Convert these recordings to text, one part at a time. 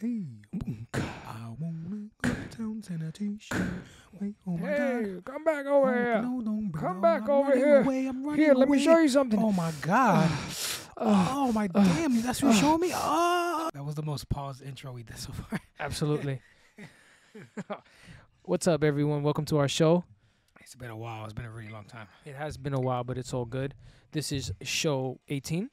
Hey. I wanna go down to. Wait, oh my god. come back over Oh, no, don't Come on, back I'm over here. away, I'm running Here, let me show you something. Oh my god. Ah, oh my damn, that's what you showing me? Oh. That was the most paused intro we did so far. absolutely. What's up, everyone? Welcome to our show. It's been a while. It's been a really long time. It has been a while, but it's all good. This is show 18.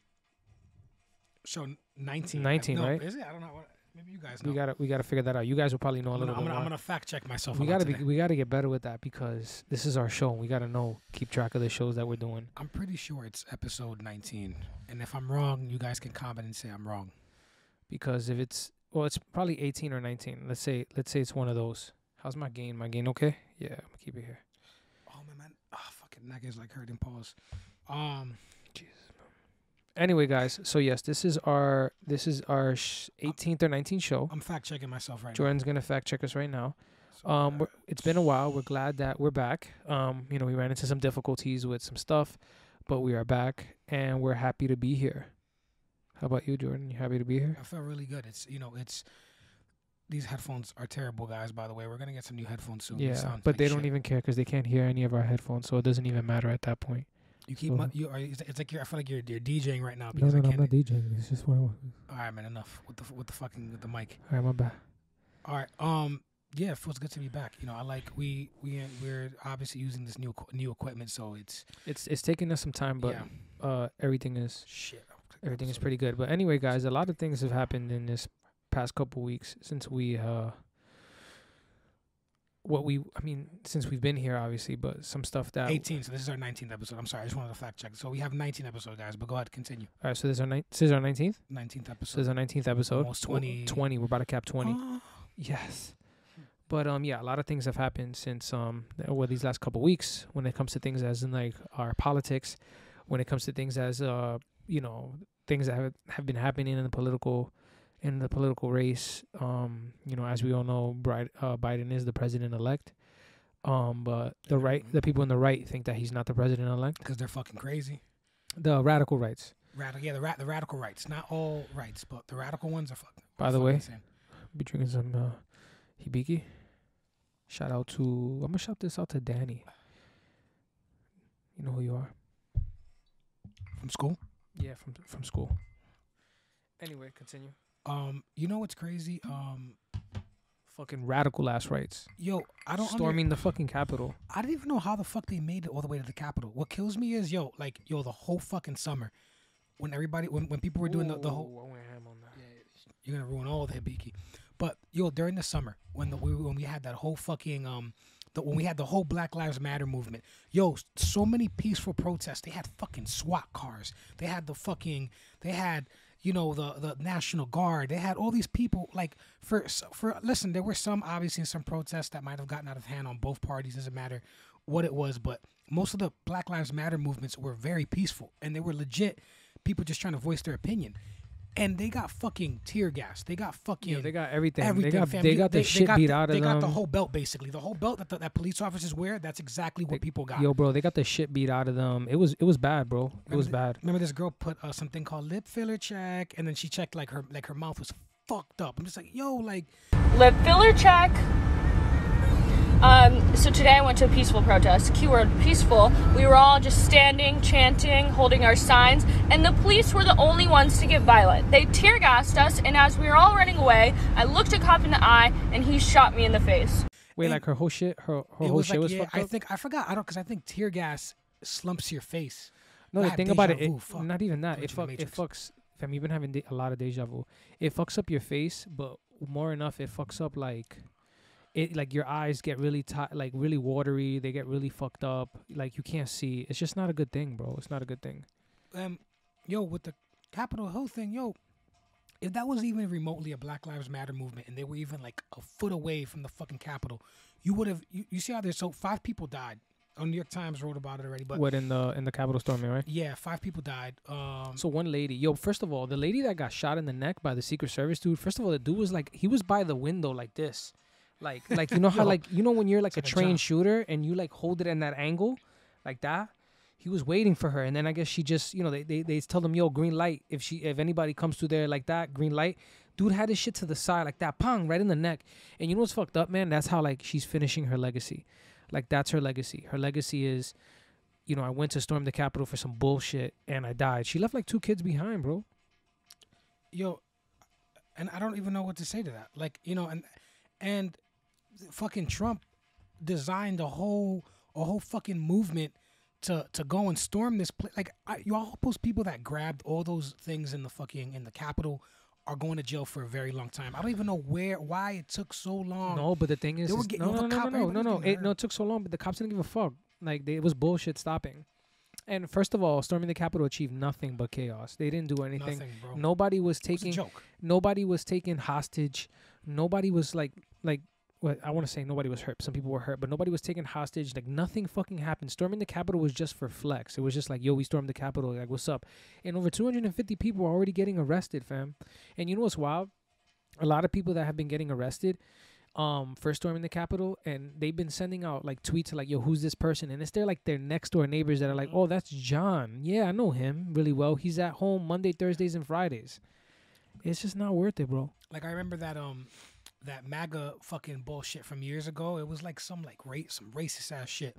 Show 19. 19, no, right? Is it? I don't know. What, maybe you guys know. We gotta we gotta figure that out. You guys will probably know a I'm, gonna, little I'm, bit gonna, more. I'm gonna fact check myself. we gotta be we gotta get better with that because this is our show. and We gotta know keep track of the shows that we're doing I'm pretty sure it's episode 19. And if I'm wrong, you guys can comment and say I'm wrong. because if it's well, it's probably 18 or 19. Let's say let's say it's one of those. How's my gain? My gain okay? Yeah, I'm gonna keep it here. Oh man, man. Oh, fucking neck is like hurting. Pause. Um, Jesus. Anyway, guys, so yes, this is our this is our 18th or 19th show. I'm fact checking myself right now. Jordan's gonna fact check us right now. now. So, Um, we're, it's been a while. We're glad that we're back. Um, you know, we ran into some difficulties with some stuff, but we are back and we're happy to be here. How about you, Jordan? You happy to be here? I felt really good. It's you know, it's these headphones are terrible, guys. By the way, we're gonna get some new headphones soon. Yeah, sound but like they don't shit. even care because they can't hear any of our headphones, so it doesn't even matter at that point. You keep so- mu- you are. It's like you're. I feel like you're you're DJing right now No, because no, I no, I'm can't. not DJing. It's just what. All All right, man. Enough with the with the fucking with the mic. right, my bad. All right. Um. Yeah, it feels good to be back. You know, I like we we we're obviously using this new new equipment, so it's It's it's taking us some time, but yeah. uh, everything is Shit. everything is pretty good. But anyway, guys, a lot of things have happened in this past couple weeks since we uh what we I mean since we've been here obviously, but some stuff that 18. So this is our 19th episode. I'm sorry, I just wanted to fact check. So we have 19 episodes, guys. But go ahead, continue. All right, so this is our ni- this is our 19th. 19th So episode. this is our 19th episode. Almost 20. 20. We're about to cap 20. Oh, Yes. But um yeah, a lot of things have happened since um well these last couple weeks when it comes to things as in like our politics, when it comes to things as uh you know things that have, have been happening in the political in the political race. Um you know as we all know, uh, Biden is the president elect. Um but the right the people in the right think that he's not the president elect. because they're fucking crazy. The radical rights. Radical, yeah, the ra- the radical rights, not all rights, but the radical ones are fucking. By the fucking way, insane. Be drinking some uh, Hibiki. Shout out to I'm gonna shout this out to Danny. You know who you are. from school. Yeah, from from school. Anyway, continue. Um, you know what's crazy? Um, Fucking radical ass rights. yo, I don't under- Storming the fucking capital. I didn't even know how the fuck they made it all the way to the capital. What kills me is yo, like yo, the whole fucking summer, when everybody, when, when people were doing the, the whole, I went ham on that. you're gonna ruin all the hibiki. But yo, during the summer when the we, when we had that whole fucking um, the, when we had the whole Black Lives Matter movement, yo, so many peaceful protests. They had fucking SWAT cars. They had the fucking, they had you know the the National Guard. They had all these people like for for listen. There were some obviously some protests that might have gotten out of hand on both parties. Doesn't matter what it was, but most of the Black Lives Matter movements were very peaceful and they were legit people just trying to voice their opinion. And they got fucking tear gas. They got fucking Yeah, they got everything. everything. they got fam. they You- got the shit got beat the, out of They them. got the whole belt basically. The whole belt that the, that police officers wear. That's exactly what people got. Yo, bro, they got the shit beat out of them. It was it was bad, bro. It Remember was the- bad. Remember this girl put uh, something called lip filler check, and then she checked like her like her mouth was fucked up. I'm just like, yo, like lip filler check. Um, so today I went to a peaceful protest. Keyword peaceful. We were all just standing, chanting, holding our signs, and the police were the only ones to get violent. They tear gassed us, and as we were all running away, I looked a cop in the eye, and he shot me in the face. Wait, And like her whole shit, her her whole was shit like was yeah. fucked I up. think I forgot. I don't because I think tear gas slumps your face. No, I the thing about it, it fuck. not even that. It in fuck, it fucks. Fam, you've been having de- a lot of deja vu. It fucks up your face, but more enough, it fucks up like, it like your eyes get really tight, like really watery. They get really fucked up. Like you can't see. It's just not a good thing, bro. It's not a good thing. um, yo, with the Capitol Hill thing, yo, if that was even remotely a Black Lives Matter movement, and they were even like a foot away from the fucking Capitol, you would have. You, you see how there's so five people died. Oh, New York Times wrote about it already, but what in the in the Capitol storming, right? yeah, five people died. Um, So one lady, yo, first of all, the lady that got shot in the neck by the Secret Service dude. First of all, the dude was like, he was by the window like this, like like you know how like you know when you're like a trained shooter and you like hold it in that angle, like that. he was waiting for her, and then I guess she just, you know, they they, they tell them, yo, green light. If she if anybody comes through there like that, green light. Dude had his shit to the side like that, pong, right in the neck. And you know what's fucked up, man? That's how like she's finishing her legacy. Like that's her legacy. Her legacy is, you know, I went to storm the Capitol for some bullshit and I died. She left like two kids behind, bro. yo, and I don't even know what to say to that. Like, you know, and and fucking Trump designed a whole a whole fucking movement to to go and storm this place. Like, I, you all those people that grabbed all those things in the fucking in the Capitol are going to jail for a very long time. I don't even know where why it took so long. No, but the thing is, They were getting- no, no, no, cop- no, no, no. It, no, it took so long, but the cops didn't give a fuck. Like they, it was bullshit stopping. And first of all, storming the Capitol achieved nothing but chaos. They didn't do anything. Nothing. Nobody was was taking. joke. Nobody was taken hostage. Nobody was like like. What I want to say, nobody was hurt. Some people were hurt, but nobody was taken hostage. Like nothing fucking happened. Storming the Capitol was just for flex. It was just like, yo, we stormed the Capitol. Like, what's up? And over 250 people are already getting arrested, fam. And you know what's wild? A lot of people that have been getting arrested um for storming the Capitol, and they've been sending out like tweets like, "Yo, who's this person?" And it's their like their next door neighbors that are like, "Oh, that's John. Yeah, I know him really well. He's at home Monday, Thursdays, and Fridays." It's just not worth it, bro. Like I remember that um that MAGA fucking bullshit from years ago. It was like some like race some racist ass shit.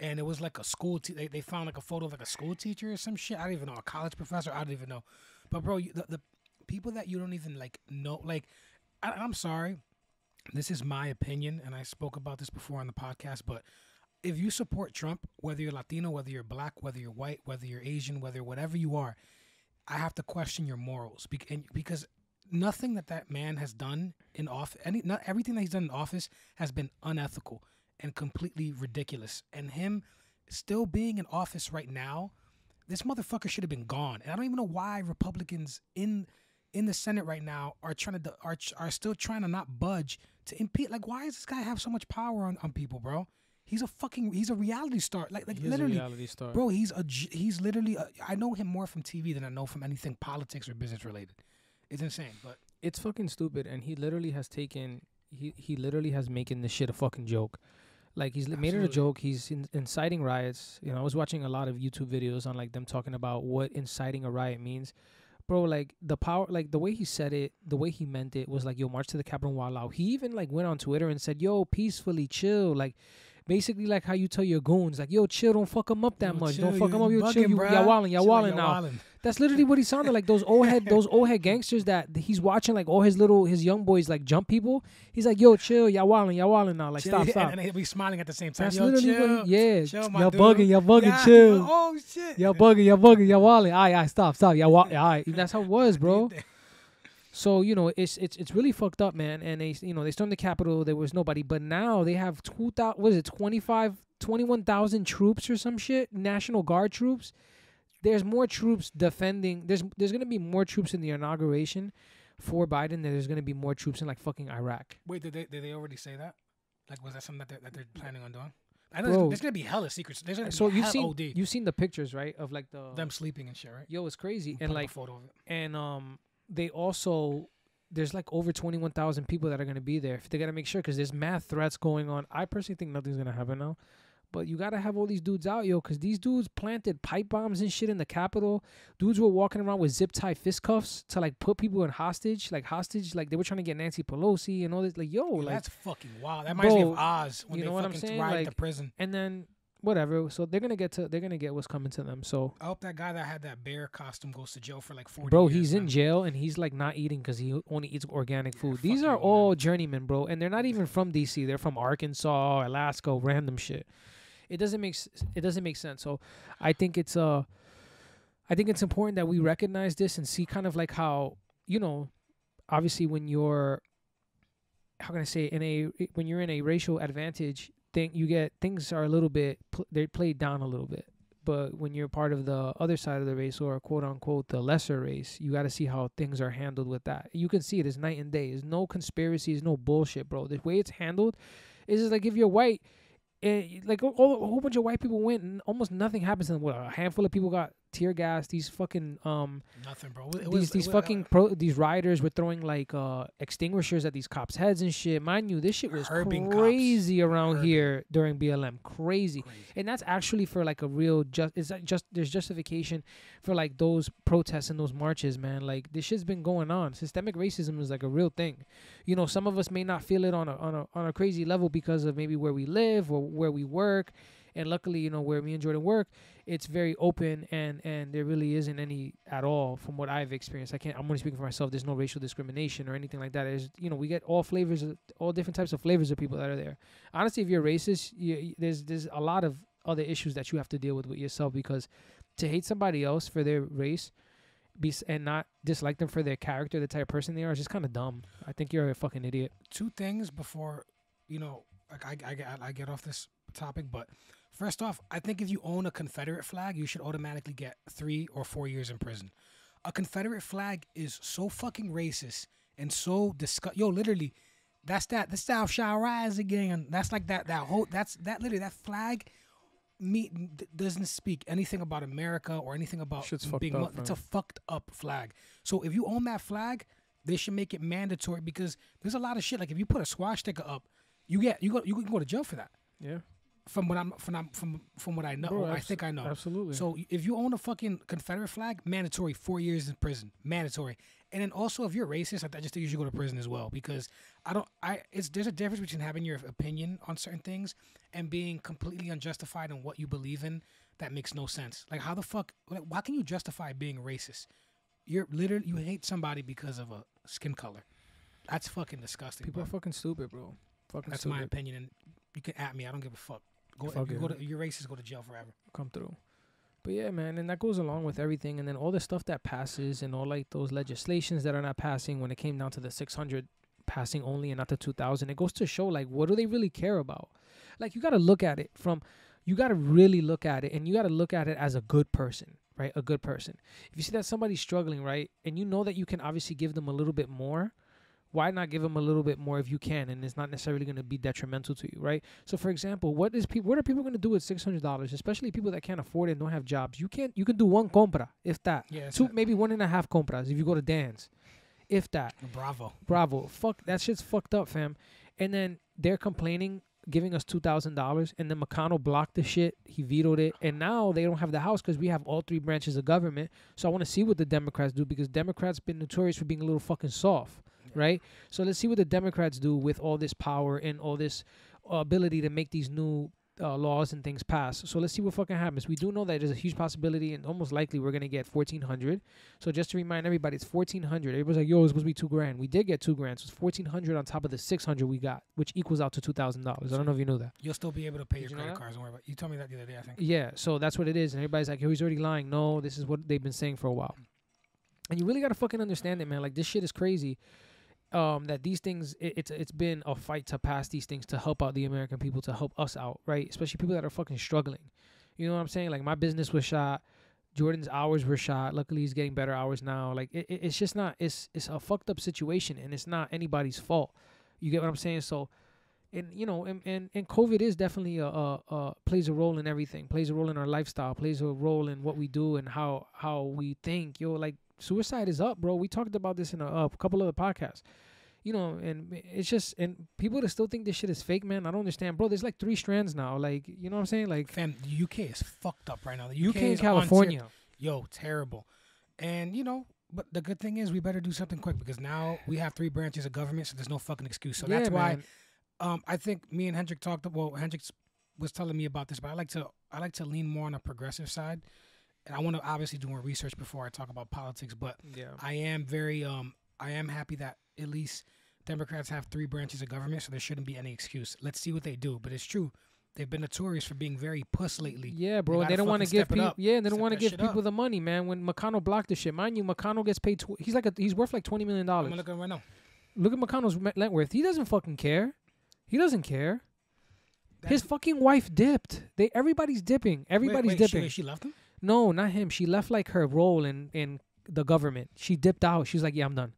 And it was like a school te- they, they found like a photo of like a school teacher or some shit. I don't even know, a college professor, I don't even know. But bro, you, the, the people that you don't even like know like I, I'm sorry. This is my opinion and I spoke about this before on the podcast, but if you support Trump, whether you're Latino, whether you're black, whether you're white, whether you're Asian, whether whatever you are, I have to question your morals and- because nothing that that man has done in office, any not everything that he's done in office has been unethical and completely ridiculous. And him still being in office right now, this motherfucker should have been gone. And I don't even know why Republicans in in the Senate right now are trying to are are still trying to not budge to impeach. Like, why does this guy have so much power on, on people, bro? He's a fucking he's a reality star. Like like literally, reality star. bro. He's a he's literally. A, I know him more from TV than I know from anything politics or business related. It's insane, but it's fucking stupid and he literally has taken he he literally has making this shit a fucking joke. Like he's li- made it a joke. He's in, inciting riots. You know i was watching a lot of youtube videos on like them talking about what inciting a riot means. Bro like the power like the way he said it the way he meant it was like yo march to the capitol while out he even like went on twitter and said yo peacefully chill. Like basically like how you tell your goons like yo chill don't fuck them up that Yo, much. chill, don't fuck them up yo chill you y'all wildin' y'all wildin' now. wildin'. That's literally what he sounded like. Those old head, those old head gangsters that he's watching, like all his little, his young boys, like jump people. He's like, "Yo, chill, y'all wildin', y'all wildin' now. Like, Chill, stop, stop." And, and he'll be smiling at the same time. That's Yo, literally chill, what he, yeah. chill, my y'all dude. bugging, y'all bugging, Yeah, chill. Oh shit. Y'all bugging, y'all bugging, y'all wildin'. All right, all right, stop, stop. Y'all, wa- all right. That's how it was, bro. So you know, it's it's it's really fucked up, man. And they, you know, they stormed the Capitol. There was nobody, but now they have two thousand. What is it? 25, 21,000 troops or some shit. National Guard troops. There's more troops defending. There's there's gonna be more troops in the inauguration for Biden. Than there's gonna be more troops in like fucking Iraq. Wait, did they did they already say that? Like, was that something that they're, that they're planning on doing? I know Bro. there's, there's gonna be hella secrets. There's gonna So be you've seen OD. you've seen the pictures, right? Of like the them sleeping and shit, right? yo, it's crazy. And like photo of it. and um they also there's like over 21,000 people that are going to be there. They got to make sure cuz there's math threats going on. I personally think nothing's going to happen now. But you got to have all these dudes out, yo, cuz these dudes planted pipe bombs and shit in the Capitol. Dudes were walking around with zip tie fist cuffs to like put people in hostage, like hostage, like they were trying to get Nancy Pelosi and all this like yo, like that's fucking wild. That reminds me Bro, of Oz when you they know what I'm fucking saying? ride to Like, prison. and then whatever. So they're going to get to they're to get what's coming to them. So I hope that guy that had that bear costume goes to jail for like 40 Bro, he's in jail and he's like not eating because he only eats organic food. These are you, man. all journeymen, bro, and they're not even from DC. They're from Arkansas, Alaska, random shit. It doesn't make it doesn't make sense. So I think it's uh, I think it's important that we recognize this and see kind of like how you know, obviously when you're how can I say in a when you're in a racial advantage thing, you get things are a little bit pl- they're played down a little bit but when you're part of the other side of the race or quote unquote the lesser race, you got to see how things are handled with that. You can see it is night and day. There's no conspiracies, no bullshit, bro. The way it's handled is just like if you're white, eh, like a whole bunch of white people went and almost nothing happens to them. What a handful of people got tear gas. These fucking um Nothing, bro. It these was- these it was- fucking pro these riders were throwing like uh extinguishers at these cops' heads and shit. Mind you, this shit was Herbing cops. crazy around Herbing. here during BLM. Crazy. Crazy. And that's actually for like a real just is that just there's justification for like those protests and those marches, man. Like this shit's been going on. Systemic racism is like a real thing. You know, some of us may not feel it on a on a on a crazy level because of maybe where we live or where we work. And luckily, you know, where me and Jordan work, it's very open and and there really isn't any at all from what I've experienced. I can't I'm only speaking for myself. There's no racial discrimination or anything like that. There's you know, we get all flavors of all different types of flavors of people that are there. Honestly, if you're racist, you, there's there's a lot of other issues that you have to deal with with yourself because to hate somebody else for their race be, and not dislike them for their character, the type of person they are, is just kind of dumb. I think you're a fucking idiot. two things before you know like I, I, I get off this topic but first off i think if you own a confederate flag you should automatically get three or four years in prison. A confederate flag is so fucking racist and so disgust yo literally that's that the south shall rise again. That's like that that whole that's that literally that flag me d- doesn't speak anything about america or anything about Shit's being up, it's a fucked up flag. So if you own that flag they should make it mandatory because there's a lot of shit. Like if you put a swastika up, you get you go you can go to jail for that. Yeah, From what I'm from I'm, from from what I know, Bro, I think I know. absolutely. So if you own a fucking Confederate flag, mandatory four years in prison, mandatory. And then also if you're racist, I, I just think you should go to prison as well because I don't. I it's there's a difference between having your opinion on certain things and being completely unjustified in what you believe in. That makes no sense. Like how the fuck? Like, why can you justify being racist? You're literally you hate somebody because of a skin color. That's fucking disgusting. people bro. are fucking stupid, bro. Fucking That's stupid. my opinion, and you can at me. I don't give a fuck. Go, if you go to, you're racist. Go to jail forever. come through. But yeah, man, and that goes along with everything, and then all the stuff that passes, and all like those legislations that are not passing. When it came down to the 600 passing only and not the 2,000, it goes to show like what do they really care about? Like you got to look at it from, you got to really look at it, and you got to look at it as a good person, right? A good person. If you see that somebody's struggling, right, and you know that you can obviously give them a little bit more. Why not give them a little bit more if you can, and it's not necessarily going to be detrimental to you, right? So, for example, what is people? What are people going to do with six hundred dollars? Especially people that can't afford it and don't have jobs. You can't. You can do one compra, if that. Yeah, Two, a- maybe one and a half compras if you go to dance if that. Bravo. Bravo. Fuck that shit's fucked up, fam. And then they're complaining, giving us two thousand dollars, and then McConnell blocked the shit. He vetoed it, and now they don't have the House because we have all three branches of government. So I want to see what the Democrats do because Democrats been notorious for being a little fucking soft, right? So let's see what the Democrats do with all this power and all this uh, ability to make these new. Uh, laws and things pass. So let's see what fucking happens. We do know that there's a huge possibility and almost likely we're gonna get 1400. So just to remind everybody, it's 1400. Everybody's like, yo, it's supposed to be two grand. We did get two grand. So it's 1400 on top of the 600 we got, which equals out to $2,000. I don't know if you knew that. You'll still be able to pay Did your you know credit that? cards. Don't worry about. You told me that the other day. I think. Yeah, so that's what it is. And everybody's like, yo, he's already lying. No, this is what they've been saying for a while. And you really got to fucking understand it, man. Like, this shit is crazy. Um, that these things, it, it's it's been a fight to pass these things to help out the American people, to help us out, right? Especially people that are fucking struggling. You know what I'm saying? Like, my business was shot. Jordan's hours were shot. Luckily, he's getting better hours now. Like, it, it- it's just not. It's it's a fucked up situation, and it's not anybody's fault. You get what I'm saying? So, and you know, and and, and COVID is definitely a, a, a plays a role in everything. Plays a role in our lifestyle. Plays a role in what we do and how how we think. Yo, like suicide is up, bro. We talked about this in a, a couple of the podcasts. You know, and it's just and people that still think this shit is fake, man. I don't understand, bro. There's like three strands now. Like, you know what I'm saying? Like Fam, the UK is fucked up right now. The UK, UK and California. yo, terrible. And you know, but the good thing is we better do something quick because now we have three branches of government, so there's no fucking excuse. So that's Yeah, why man. um, I think me and Hendrik talked. Well, Hendrik was telling me about this, but I like to I like to lean more on a progressive side, and I want to obviously do more research before I talk about politics. But Yeah. I am very um I am happy that at least Democrats have three branches of government, so there shouldn't be any excuse. Let's see what they do. But it's true. They've been notorious for being very puss lately. Yeah, bro. gotta they don't want to give people. Yeah, and they don't want to give people up. the money, man. When McConnell blocked the shit, mind you, McConnell gets paid. Tw- he's like a he's worth like twenty million I'm dollars. look at it right now. Look at McConnell's net worth. He doesn't fucking care. He doesn't care. His fucking wife dipped. They everybody's dipping. Everybody's wait, she- dipping. wait, She, left him. No, not him. She left like her role in in the government. She dipped out. She's like, yeah, I'm done.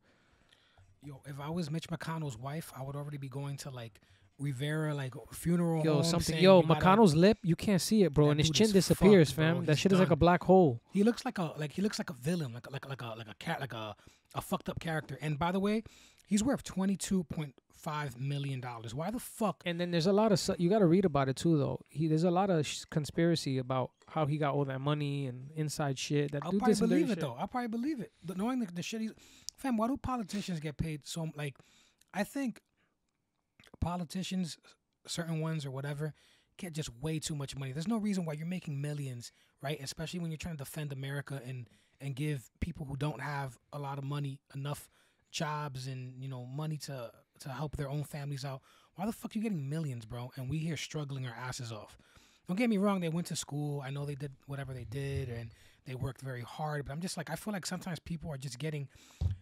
Yo, if I was Mitch McConnell's wife, I would already be going to like Rivera like funeral Yo, home something. Yo, we gotta- McConnell's lip, you can't see it, bro, and his chin disappears, fucked, bro. fam. That He's shit is like a black hole. He looks like a like he looks like a villain, like like like a like a cat like a a fucked up character. And by the way, he's worth twenty two point five million dollars. Why the fuck? And then there's a lot of you got to read about it too, though. He there's a lot of sh- conspiracy about how he got all that money and inside shit. That I'll probably did some dirty believe it shit. though. I'll probably believe it. But knowing the, the shit he's fam, why do politicians get paid so like? I think politicians, certain ones or whatever, get just way too much money. There's no reason why you're making millions, right? Especially when you're trying to defend America and and give people who don't have a lot of money enough jobs and you know money to to help their own families out. Why the fuck you getting millions, bro? And we here struggling our asses off. Don't get me wrong, they went to school. I know they did whatever they did and they worked very hard, but I'm just like I feel like sometimes people are just getting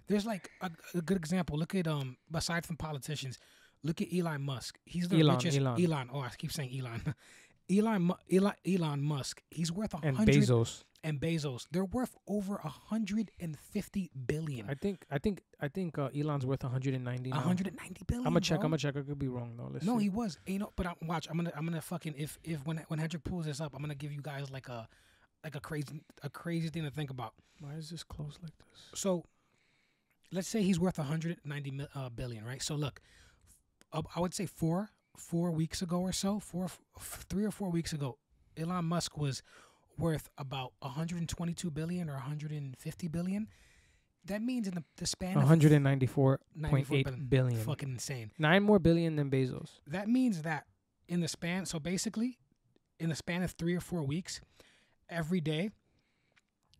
there's like a, a good example. Look at um aside from politicians, look at Elon Musk. He's the Elon, richest Elon. Elon. Oh, I keep saying Elon. Elon Elon Elon Musk. He's worth a hundred. And Bezos. And Bezos. They're worth over a hundred and fifty billion. I think I think I think uh, Elon's worth 190. Now. 190 billion. I'm gonna check. bro. I'm gonna check. I could be wrong though. Let's No, see. he was. You know, but I, watch. I'm gonna. I'm gonna fucking. If if when when Hendrik pulls this up, I'm gonna give you guys like a like a crazy a crazy thing to think about. Why is this closed like this? So, let's say he's worth 190 mil, uh, billion, right? So look, uh, I would say four four weeks ago or so, four f- three or four weeks ago, Elon Musk was worth about 122 billion or 150 billion. That means in the, the span of 194.8 94 billion. billion. fucking insane. Nine more billion than Bezos. That means that in the span, so basically, in the span of three or four weeks, every day,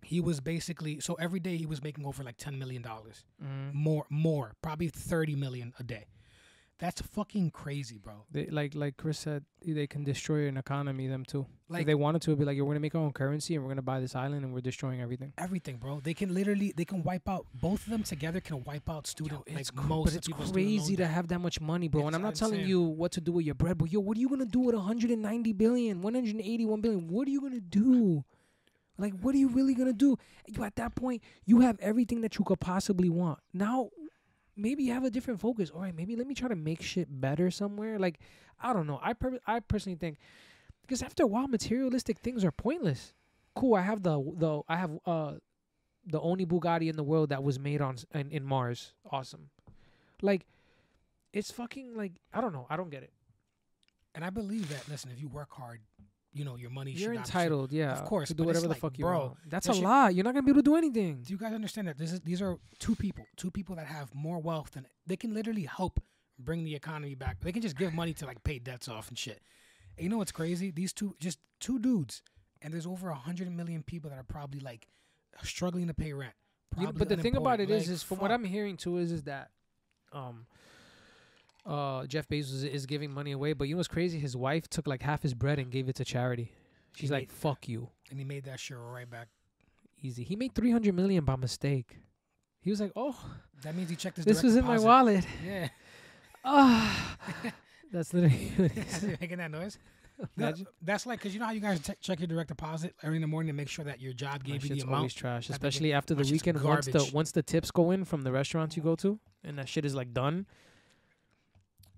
he was basically so every day he was making over like ten million dollars Mm. more, more probably thirty million a day. That's fucking crazy, bro. They, like like Chris said, they can destroy an economy. Them too. Like if they wanted to, it'd be like, we're gonna make our own currency and we're gonna buy this island and we're destroying everything." everything, bro. They can literally they can wipe out both of them together. Can wipe out student Yo, it's like cr- most but it's people's student loan crazy to have that much money, bro. and I'm not telling you what to do with your bread, but yo, what are you gonna do with 190 billion, 181 billion? What are you gonna do? Like, what are you really gonna do? You at that point, you have everything that you could possibly want. Now, maybe you have a different focus. All right, maybe let me try to make shit better somewhere. Like, I don't know. I per- I personally think because after a while, materialistic things are pointless. Cool. I have the the I have uh the only Bugatti in the world that was made on in, in Mars. Awesome. Like, it's fucking like I don't know. I don't get it. And I believe that. Listen, if you work hard, you know your money. You're should not- should- entitled, yeah, Of course, to do whatever the like, fuck you want. bro, want. That's a lot. You're not gonna be able to do anything. Do you guys understand that this is these are two people, two people that have more wealth than they can literally help bring the economy back. They can just give money to like pay debts off and shit. And you know what's crazy? These two, just two dudes, and there's over a hundred million people that are probably like struggling to pay rent. You know, but the thing about it unemployed. is, is from what. I'm hearing too, is is that, um, uh, Jeff Bezos is, giving money away. But you know what's crazy? His wife took like half his bread and gave it to charity. She's He like, made- "Fuck you." and he made that shit right back. Easy. He made 300 million by mistake. He was like, "Oh, That means he checked his. this was in my wallet." Yeah, Ah, that's literally. what he said. making that noise. No, Imagine. that's like because you know how you guys check check your direct deposit early in the morning to make sure that your job My gave you the amount. always trash, especially after the weekend. Once the once the tips go in from the restaurants you go to, and that shit is like done.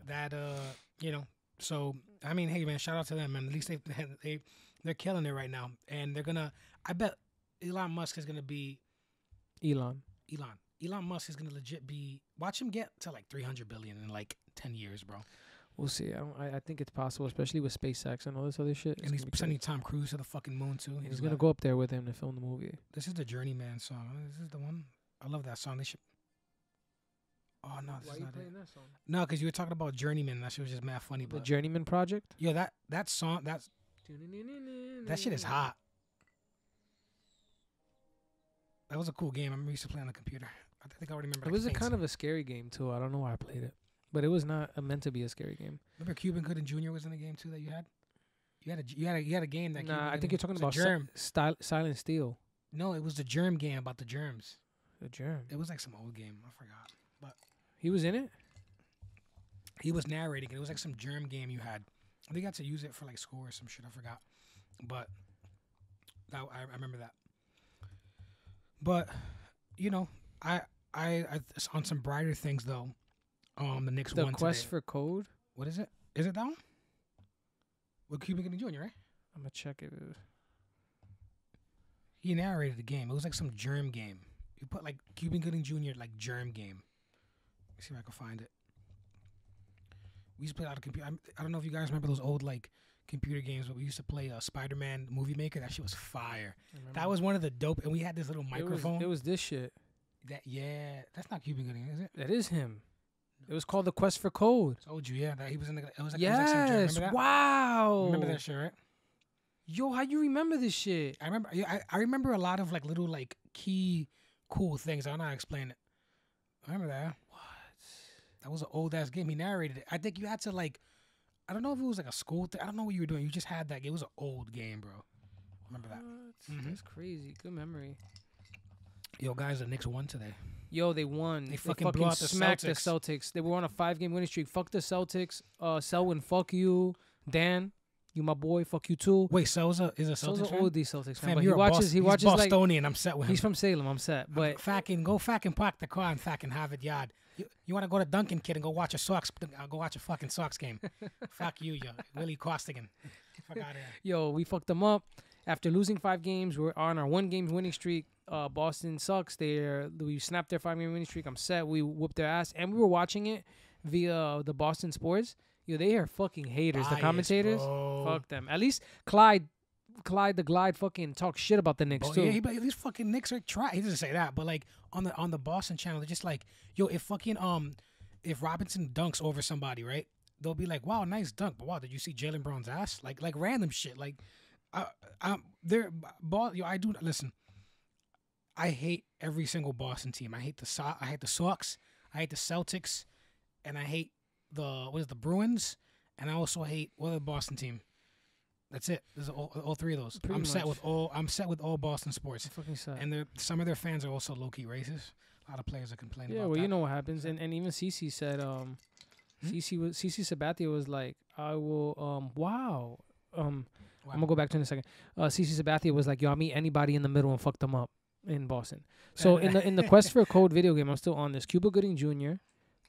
That uh you know so i mean hey man shout out to them man. At least they they they're killing it right now. And they're gonna i bet elon musk is gonna be Elon. elon. Elon musk is gonna legit be watch him get to like 300 billion in like 10 years bro. We'll see. I, don't, I I think it's possible, especially with SpaceX and all this other shit. And he's sending tom cruise to the fucking moon too. He's gonna go up there with him to film the movie. this is the journeyman song. This is the one. I love that song. They should oh no this is not it that song? no because you were talking about journeyman that shit was just mad funny The but Journeyman Project. yo that that song that's that shit is hot that was a cool game i remember used to play on the computer i think i already remember It was a kind of a scary game too. I don't know why I played it, but it was not uh, meant to be a scary game. Remember Cuban Gooding Jr. was in the game too that you had. You had a you had a you had a game that. Cuba Nah, I Gooding- think you're talking it was about a si- germ. Style, Silent Steel. no, it was the germ game about the germs. The germ. It was like some old game. I forgot. He was in it. He was narrating it. It was like some germ game you had. I think I had to use it for like school or some shit. I forgot. But that, I, I remember that. But you know, I, I I on some brighter things though. Um, the Knicks The won Quest today. for Code. what is it? Is it that one? With Cuban Gooding Jr. Right? I'm gonna check it. He narrated the game. It was like some germ game. You put like Cuban Gooding Jr. like germ game. See if I can find it. We used to play a lot of computer. I don't know if you guys remember those old like computer games, but we used to play uh, Spider Man Movie Maker. That shit was fire. That was one of the dope. And we had this little It was, microphone. it was this shit. that yeah, that's not Cuban Gooding, is it? That is him. It was called the Quest for Code. Told you, yeah. That he was in the. It was like, it was like. Yes. Remember that? Wow. Remember that shit, right? Yo, how you remember this shit? I remember. I, I remember a lot of like little like key cool things. I don't know how to explain it. I remember that. That was an old ass game. He narrated it. I think you had to like. I don't know if it was like a school thing. I don't know what you were doing. You just had that. game. It was an old game, bro. Remember that? Mhm. That's crazy. Good memory. Yo, guys, the Knicks won today. Yo, they won. They fucking blew out the smacked Celtics. the Celtics. They were on a five game winning streak. Fuck the Celtics. Uh, Selwyn, fuck you. Dan, you my boy. Fuck you too. Wait, so is a is a So's Celtics an fan? old D Celtics fan, Fam, but he watches. Boston, he he's watches like Bostonian. I'm set with him. he's from Salem. I'm set, but fucking go fucking park the car and fucking Harvard Yard. You, you want to go to Dunkin', Kid and go watch a Sox? Uh, go watch a fucking Sox game. Fuck you, yo, Willie Costigan. Fuck out of here. yo, we fucked them up. After losing five games, we're on our one game winning streak. Uh, Boston sucks. They we snapped their five game winning streak. I'm set. We whooped their ass, and we were watching it via the Boston Sports. Yo, they are fucking haters. the commentators, bro. fuck them. At least Clyde, Clyde the Glide, fucking talk shit about the Knicks Oh, too. yeah, he, but these fucking Knicks are try. He doesn't say that, but like on the on the Boston channel, they're just like, yo, if fucking um, if Robinson dunks over somebody, right? They'll be like, wow, nice dunk, but wow, did you see Jaylen Brown's ass? Like like random shit. Like, I um, they're ball. Yo, I do listen. I hate every single Boston team. I hate the so- I hate the Sox. I hate the Celtics, and I hate the what is it, the Bruins, and I also hate what other Boston team. That's it. There's all, all three of those. Pretty I'm set with all. I'm set with all Boston sports, I'm fucking set. and they're- some of their fans are also low key racist. A lot of players are complaining. yeah, about well, that. you know what happens, and and even CC said, um, Hmm? CC was CC Sabathia was like, I will, um, wow, um, Wow. I'm gonna go back to it in a second. Uh, CC Sabathia was like, yo, I'll meet anybody in the middle and fuck them up in Boston. So in the in the Quest for a Code video game, I'm still on this. Cuba Gooding Jr.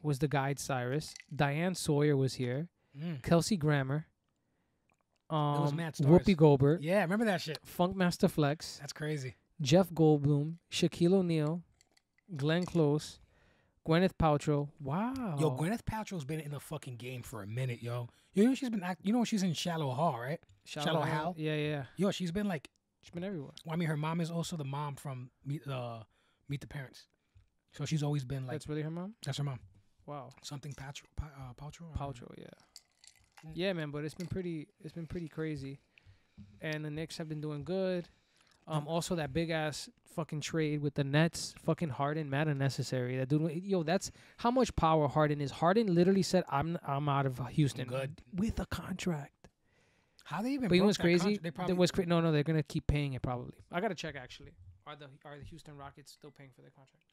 was the guide Cyrus. Diane Sawyer was here. Mm. Kelsey Grammer. Um, was mad stars. Whoopi Goldberg. Yeah, remember that shit? Funk Master Flex. That's crazy. Jeff Goldblum. Shaquille O'Neal. Glenn Close. Gwyneth Paltrow. Wow. Yo, Gwyneth Paltrow's been in the fucking game for a minute, yo. You know she's been act- you know she's in Shallow Hal, right? Shallow Hal? Yeah, yeah. Yo, she's been like She's been everywhere. well, I mean her mom is also the mom from Meet uh Meet the Parents. So she's always been like That's really her mom. that's her mom. Wow. Something Paltrow, Pa- uh, Paltrow. I don't know. Paltrow, yeah. Mm. Yeah, man, but it's been pretty it's been pretty crazy. And the Knicks have been doing good. Um also that big ass fucking trade with the Nets, fucking Harden, mad unnecessary. That dude yo, that's how much power Harden is. Harden literally said I'm I'm out of Houston. good. With a contract. How they even But you know what's crazy? They probably was cra- no, no. They're gonna keep paying it probably. I gotta check actually. Are the are the Houston Rockets still paying for their contract?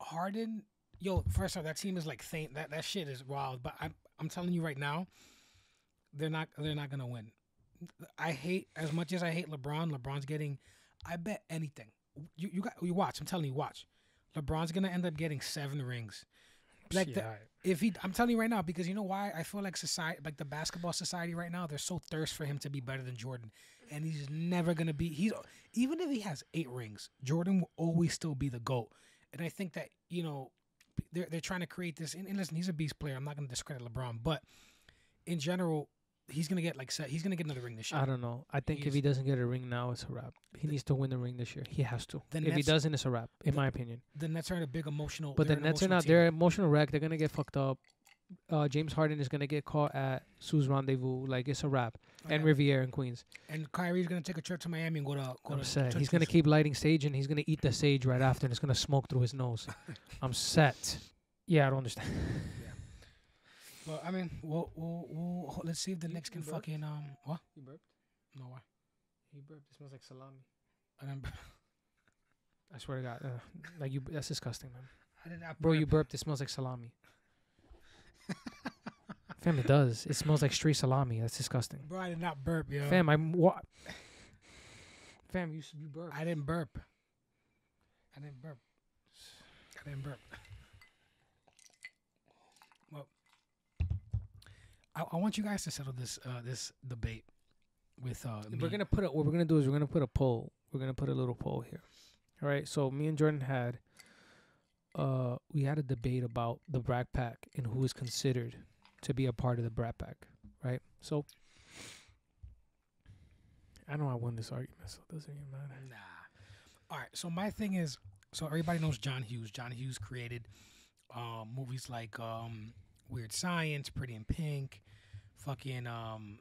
Harden, yo, first off, that team is like faint. That that shit is wild. But I'm I'm telling you right now, they're not they're not gonna win. I hate as much as I hate LeBron. LeBron's getting. I bet anything. You you got you watch. I'm telling you, watch. LeBron's gonna end up getting seven rings. Like the, if he, I'm telling you right now because you know why I feel like society, like the basketball society right now, they're so thirst for him to be better than Jordan, and he's never gonna be. He's even if he has eight rings, Jordan will always still be the goat. And I think that you know they're they're trying to create this. And, and listen, he's a beast player. I'm not gonna discredit LeBron, but in general, he's gonna get like set. He's gonna get another ring this year. I don't know. I think if he doesn't get a ring now, it's a wrap. He needs to win the ring this year. He has to. The if he doesn't, it's a wrap, in the- my opinion. The Nets are in a big emotional. But the Nets are not. team. They're emotional wreck. They're gonna get fucked up. Uh, James Harden is gonna get caught at Sue's rendezvous. Like it's a wrap. And Riviera in Queens. and Kyrie's gonna take a trip to Miami and go to. Go I'm to set. He's gonna keep lighting sage and he's gonna eat the sage right after and it's gonna smoke through his nose. I'm set. Yeah, I don't understand. Yeah. Well, I mean, we'll, we'll, we'll let's see if the You- Knicks can burped? fucking um what? You burped. No, why? You burped. It smells like salami. I didn't. I swear to God. Uh, like you. That's disgusting, man. I did not. Bro, you burp. burped. It smells like salami. Fam, it does. It smells like street salami. That's disgusting. Bro, I did not burp, yo. Fam, I'm what? Fam, you s- you burp. I didn't burp. I didn't burp. I didn't burp. Well, I, I want you guys to settle this uh, this debate with uh. We're me. gonna put a, what we're gonna do is we're gonna put a poll. We're gonna put a little poll here. All right. So me and Jordan had uh we had a debate about the Brat Pack and who is considered to be a part of the Brat Pack. Right. So I know I won this argument, so it doesn't even matter. Nah. All right. So my thing is, so everybody knows John Hughes. John Hughes created um, movies like um, Weird Science, Pretty in Pink, fucking um,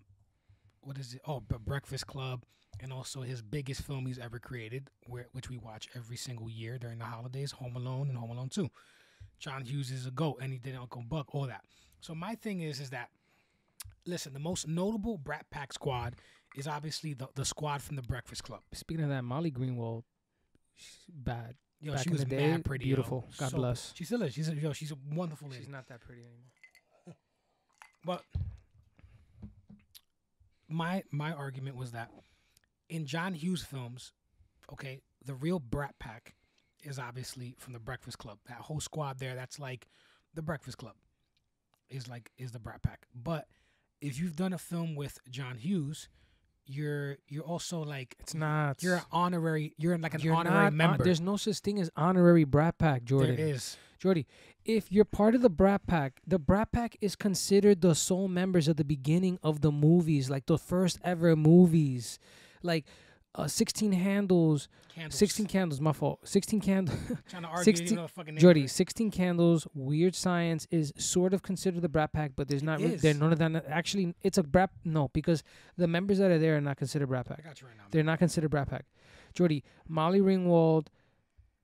what is it? Oh, B- Breakfast Club, and also his biggest film he's ever created, where which we watch every single year during the holidays, Home Alone and Home Alone Two. John Hughes is a goat, and he did Uncle Buck, all that. So my thing is, is that listen, the most notable Brat Pack squad is obviously the, the squad from the Breakfast Club. Speaking of that, Molly Ringwald, she's bad. Yo, Back she in was the day, mad pretty. yo. beautiful. God So- bless. She still is. She's a, yo, she's a wonderful lady. She's not that pretty anymore. But my my argument was that in John Hughes films, okay, the real Brat Pack is obviously from the Breakfast Club. That whole squad there, that's like the Breakfast Club. Is like is the Brat Pack. But if you've done a film with John Hughes, you're you're also like It's not. you're an honorary. You're like an You're honorary not member. there's no such thing as honorary Brat Pack, Jordan. there is. Jordy, if you're part of the Brat Pack, the Brat Pack is considered the sole members at the beginning of the movies, like the first ever movies, like uh, 16 handles, Candles. 16 candles. My fault. 16 candles. Trying to argue. 16 you the fucking name Jordy, of 16 candles. Weird Science is sort of considered the Brat Pack, but there's not. Really, there none of that. Actually, it's a Brat. No, because the members that are there are not considered Brat I Pack. got you right now. They're not considered Brat Pack. Jordy, Molly Ringwald,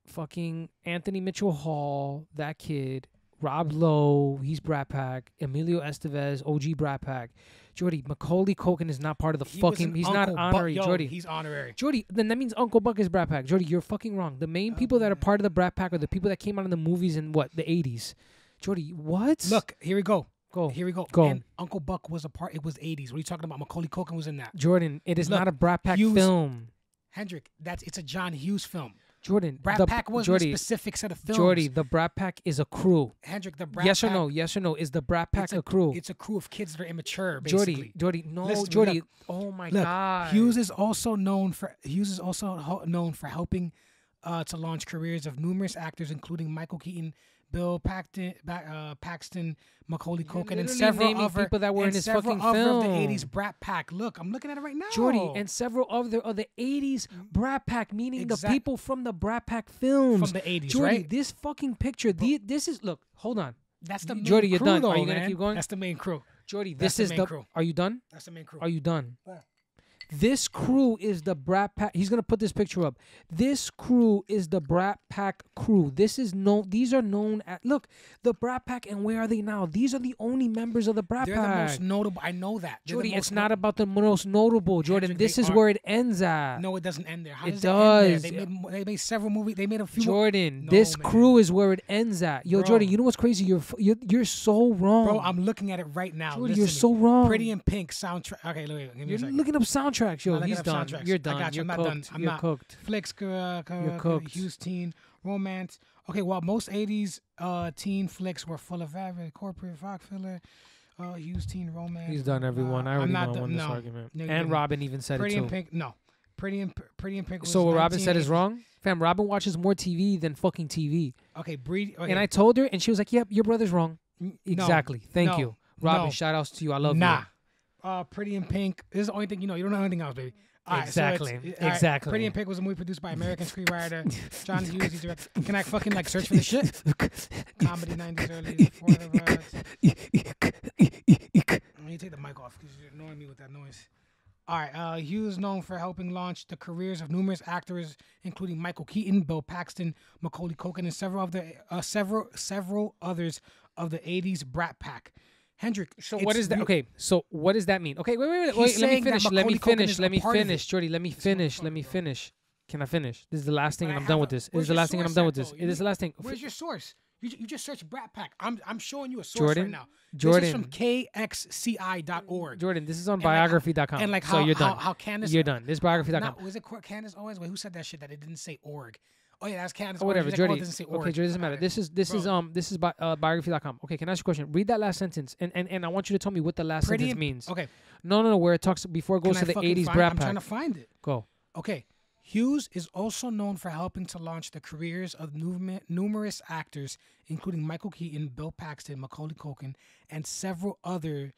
fucking Anthony Mitchell Hall, that kid, Rob Lowe, he's Brat Pack, Emilio Estevez, OG Brat Pack. Jordy, Macaulay Culkin is not part of the He fucking. He's Uncle not Buck- honorary. yo, Jordy, He's honorary. Jordy, then that means Uncle Buck is Brat Pack. Jordy, you're fucking wrong. The main Oh, people that are part of the Brat Pack are the people that came out in the movies in what the 80s. Jordy, what? Look, here we go. go. Here we go. Go. And Uncle Buck was a part. It was 80s. What are you talking about? Macaulay Culkin was in that. Jordan, it is Look, not a Brat Pack Hughes- film. Hendrick, that's it's a John Hughes film. Jordan, Brat the, Pack wasn't Jordy, a specific set of films. Jordy, the Brat Pack is a crew. Hendrick, the Brat Pack. yes or no? Yes or no? Is the Brat Pack it's a, crew? It's a crew of kids that are immature. Basically. Jordy, Jordy, no, Listen Jordy. look. oh my Look, god. Hughes is also known for Hughes is also known for helping uh, to launch careers of numerous actors, including Michael Keaton, Bill Paxton, ba- uh, Paxton, Macaulay Culkin, and several other people that were in and his several fucking other of the '80s Brat Pack. Look, I'm looking at it right now. Jordy and several other of the 80s Brat Pack, meaning the people from the Brat Pack films. from the '80s, Jordy, right? this fucking picture, the, this is, look, hold on. That's the main Jordy, you're crew, done. Though, Are you gonna man. keep going? That's the main crew. Jordy, That's this the is main the, crew. are you done? That's the main crew. Are you done? Yeah. This crew is the Brat Pack. He's gonna put this picture up. This crew is the Brat Pack crew. This is no. These are known at. Look, the Brat Pack, and where are they now? These are the only members of the Brat They're the Pack. most notable. I know that. They're Jordy, it's no- not about the most notable. Jordan, Hendrick, this is are- where it ends at. No, it doesn't end there. How It does it end does. there? They made they made several movies. They made a few. Jordan, No, this man. crew is where it ends at. Yo, Bro. Jordan, you know what's crazy? You're you're, you're so wrong. Bro, I'm looking at it right now. Jordan, you're so wrong. Pretty in Pink soundtrack. Okay, look, give me You're a second. looking up soundtracks. Yo, he's done. soundtracks. You're done. I got you. You're I'm not cooked. done. I'm You're not. cooked. Flicks, uh, You're cooked. Hughes teen romance. Okay, well, most '80s uh, teen flicks were full of avid corporate rock filler. Uh, Hughes teen romance. He's done, everyone. I Uh, already I'm not know done- won this no. argument. No, and. Robin even said Pretty it too. Pink. No, Pretty in Pretty in Pink. Was So what Robin said is wrong? Fam, Robin watches more TV than fucking TV. Okay, breed. Okay. And I told her, and she was like, yep, your brother's wrong. N- no, Exactly. Thank you. Robin, shout outs to you. I love nah. you. Uh, Pretty in Pink. This is the only thing you know. You don't know anything else, baby. Right, so Exactly. all right, Exactly. Pretty in Pink was a movie produced by American screenwriter John Hughes. He directed. Can I fucking like search for the shit? Comedy 90s early. Let me take the mic off because you're annoying me with that noise. All right. Uh, Hughes known for helping launch the careers of numerous actors, including Michael Keaton, Bill Paxton, Macaulay Culkin, and several of the uh, several several others of the '80s Brat Pack. Hendrick. So what is that? Okay, so what does that mean? Okay, wait, wait, wait, wait. Let me finish. Let me finish. Let me finish. Jordy. Let me finish. Let me finish. Can I finish? This is the last thing, and I'm done with this. This is the last thing, and I'm done with this. It is the last thing. Where's your source? You, you just search Brat Pack. I'm I'm showing you a source Jordan, right now. Jordan. This is from KXCI.org. Jordan, this is on And like how- biography.com. and like so you're how, done. how Candace you're done. This is biography.com. Not, was it Candace Owens? Wait, who said that shit? That it didn't say org. Oh yeah, that's Candace. or whatever. Orange. Like, oh, Jordy. doesn't say okay. Jordy doesn't matter. This is this is um this is bi- uh, biography.com. Okay, can I ask you a question? Read that last sentence, and and, and I want you to tell me what the last Pretty sentence means. Okay, No, no, no. Where it talks before it goes can to I the '80s find, Brat I'm Pack. trying to find it. Go. Okay. Hughes is also known for helping to launch the careers of numer- numerous actors, including Michael Keaton, Bill Paxton, Macaulay Culkin, and several other,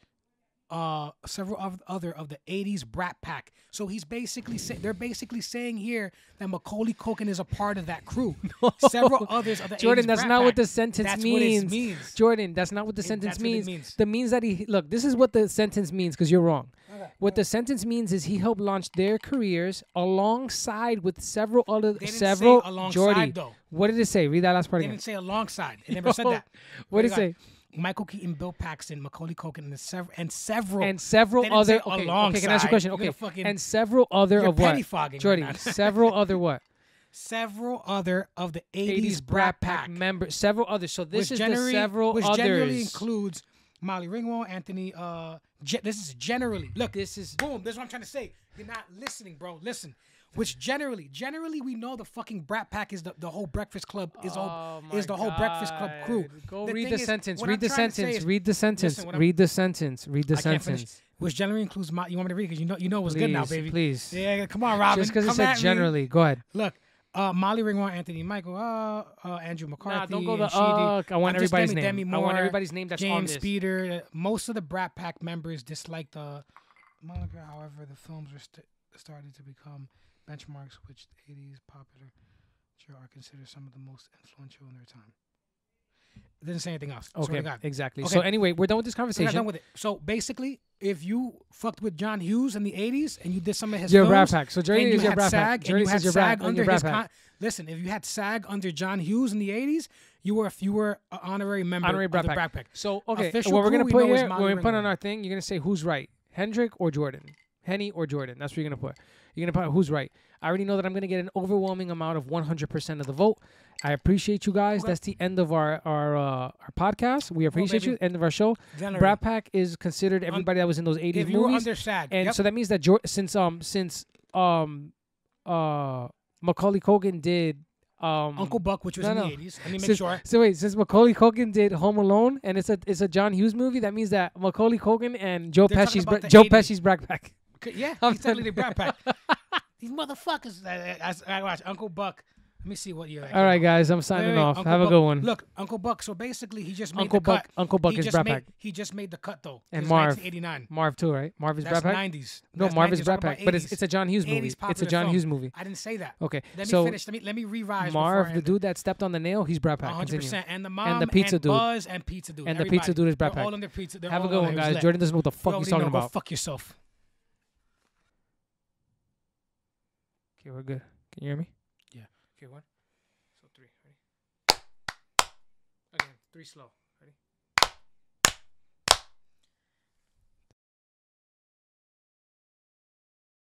uh, several of other of the '80s Brat Pack. So he's basically say- they're basically saying here that Macaulay Culkin is a part of that crew. Several others of the Jordan, 80s that's not what the sentence That's means. What it means. Jordan, that's not what the It- sentence that's what it means. means. The means that he look. This is what the sentence means because you're wrong. What the sentence means is he helped launch their careers alongside with several other They didn't say several Jordy. though. What did it say? Read that last part They again. didn't say alongside. It never said that. What did it say? Michael Keaton, Bill Paxton, Macaulay Culkin, and, sev- and several And several other. Okay, okay, can I ask you a question? Okay, fucking- and several other of what? right Jordy, several other what? several other of the 80s, 80s Brat Pack members. Several others. So this is generally, the several which others. generally includes Molly Ringwald, Anthony. Uh, ge- this is generally look. This is boom. This is what I'm trying to say. You're not listening, bro. Listen. Which generally, generally, we know the fucking Brat Pack is the, the whole Breakfast Club is all Oh is the whole Breakfast Club crew. Go The read the is, sentence. Read the trying to say sentence. is- read the sentence. Listen, read the sentence. Read the I sentence. Which generally includes my. You want me to read because you know you know what's Please, good now, baby. please. Yeah, come on, Robin. Just because it said at me. generally. Go ahead. Look, uh, Molly Ringwald, Anthony Michael, uh, uh, Andrew McCarthy. Nah, don't go the uh. I want everybody's name. Demi I want everybody's name that's on James. Spader. uh, Most of the Brat Pack members disliked the Monica. However, the films were st- started to become benchmarks, which the 80s popular are considered some of the most influential in their time. It didn't say anything else. Okay, exactly. Okay. So anyway, we're done with this So we're not conversation. done with it. So basically, if you fucked with John Hughes in the 80s and you did some of his You're a films, Pack. So you is your Brat SAG, Pack. and Jordy you had says your Brat. under your his con- listen, if you had SAG under John Hughes in the 80s, you were you were an honorary member Honorary of Brat the Pack. So okay, Official what we're gonna we put here, we're gonna put on our thing. You're gonna say who's right, Hendrick or Jordan, Henny or Jordan. That's what you're gonna put. You're gonna put who's right. I already know that I'm gonna get an overwhelming amount of 100% of the vote. I appreciate you guys. Okay. That's the end of our our uh, our podcast. We appreciate baby. you. End of our show. Generally. Brat Pack is considered everybody that was in those 80s if you movies, SAG, and yep. so that means that Jor- since um since um uh Macaulay Culkin did um Uncle Buck, which was no, in no. the 80s, let me make since, sure. So wait, since Macaulay Culkin did Home Alone, and it's a it's a John Hughes movie, that means that Macaulay Culkin and Joe They're Pesci's Bra- Joe 80s. Pesci's Brat Pack. Okay, Yeah, he's technically the Brat Pack. These motherfuckers. I, I, I watch Uncle Buck. Let me see what year. that All right, guys, I'm signing Wait, wait, off. Uncle Have a good one. Look, Uncle Buck. So basically, he just made Uncle the Buck. cut. Uncle Buck he is Brat made, Pack He just made the cut though. and Marv. 1989. Marv too, right? Marv is That's Brat Pack. 90s. No, That's Marv is 90s. Brat Pack, but it's it's a John Hughes 80s movie. It's a John film. Hughes movie. I didn't say that. Okay, Let me so finish. Let me let me revise. Marv, the dude that stepped on the nail, he's Brat. Pack. 100. Percent And the mom and the pizza dude. Buzz and pizza dude. And the pizza dude is Brat Pack. all under pizza. Have a good one, it. It was guys. Jordan doesn't know what the fuck he's talking about. fuck yourself. Okay, we're good. Can you hear me? Yeah. Okay, one. So three. Ready? Again, three slow.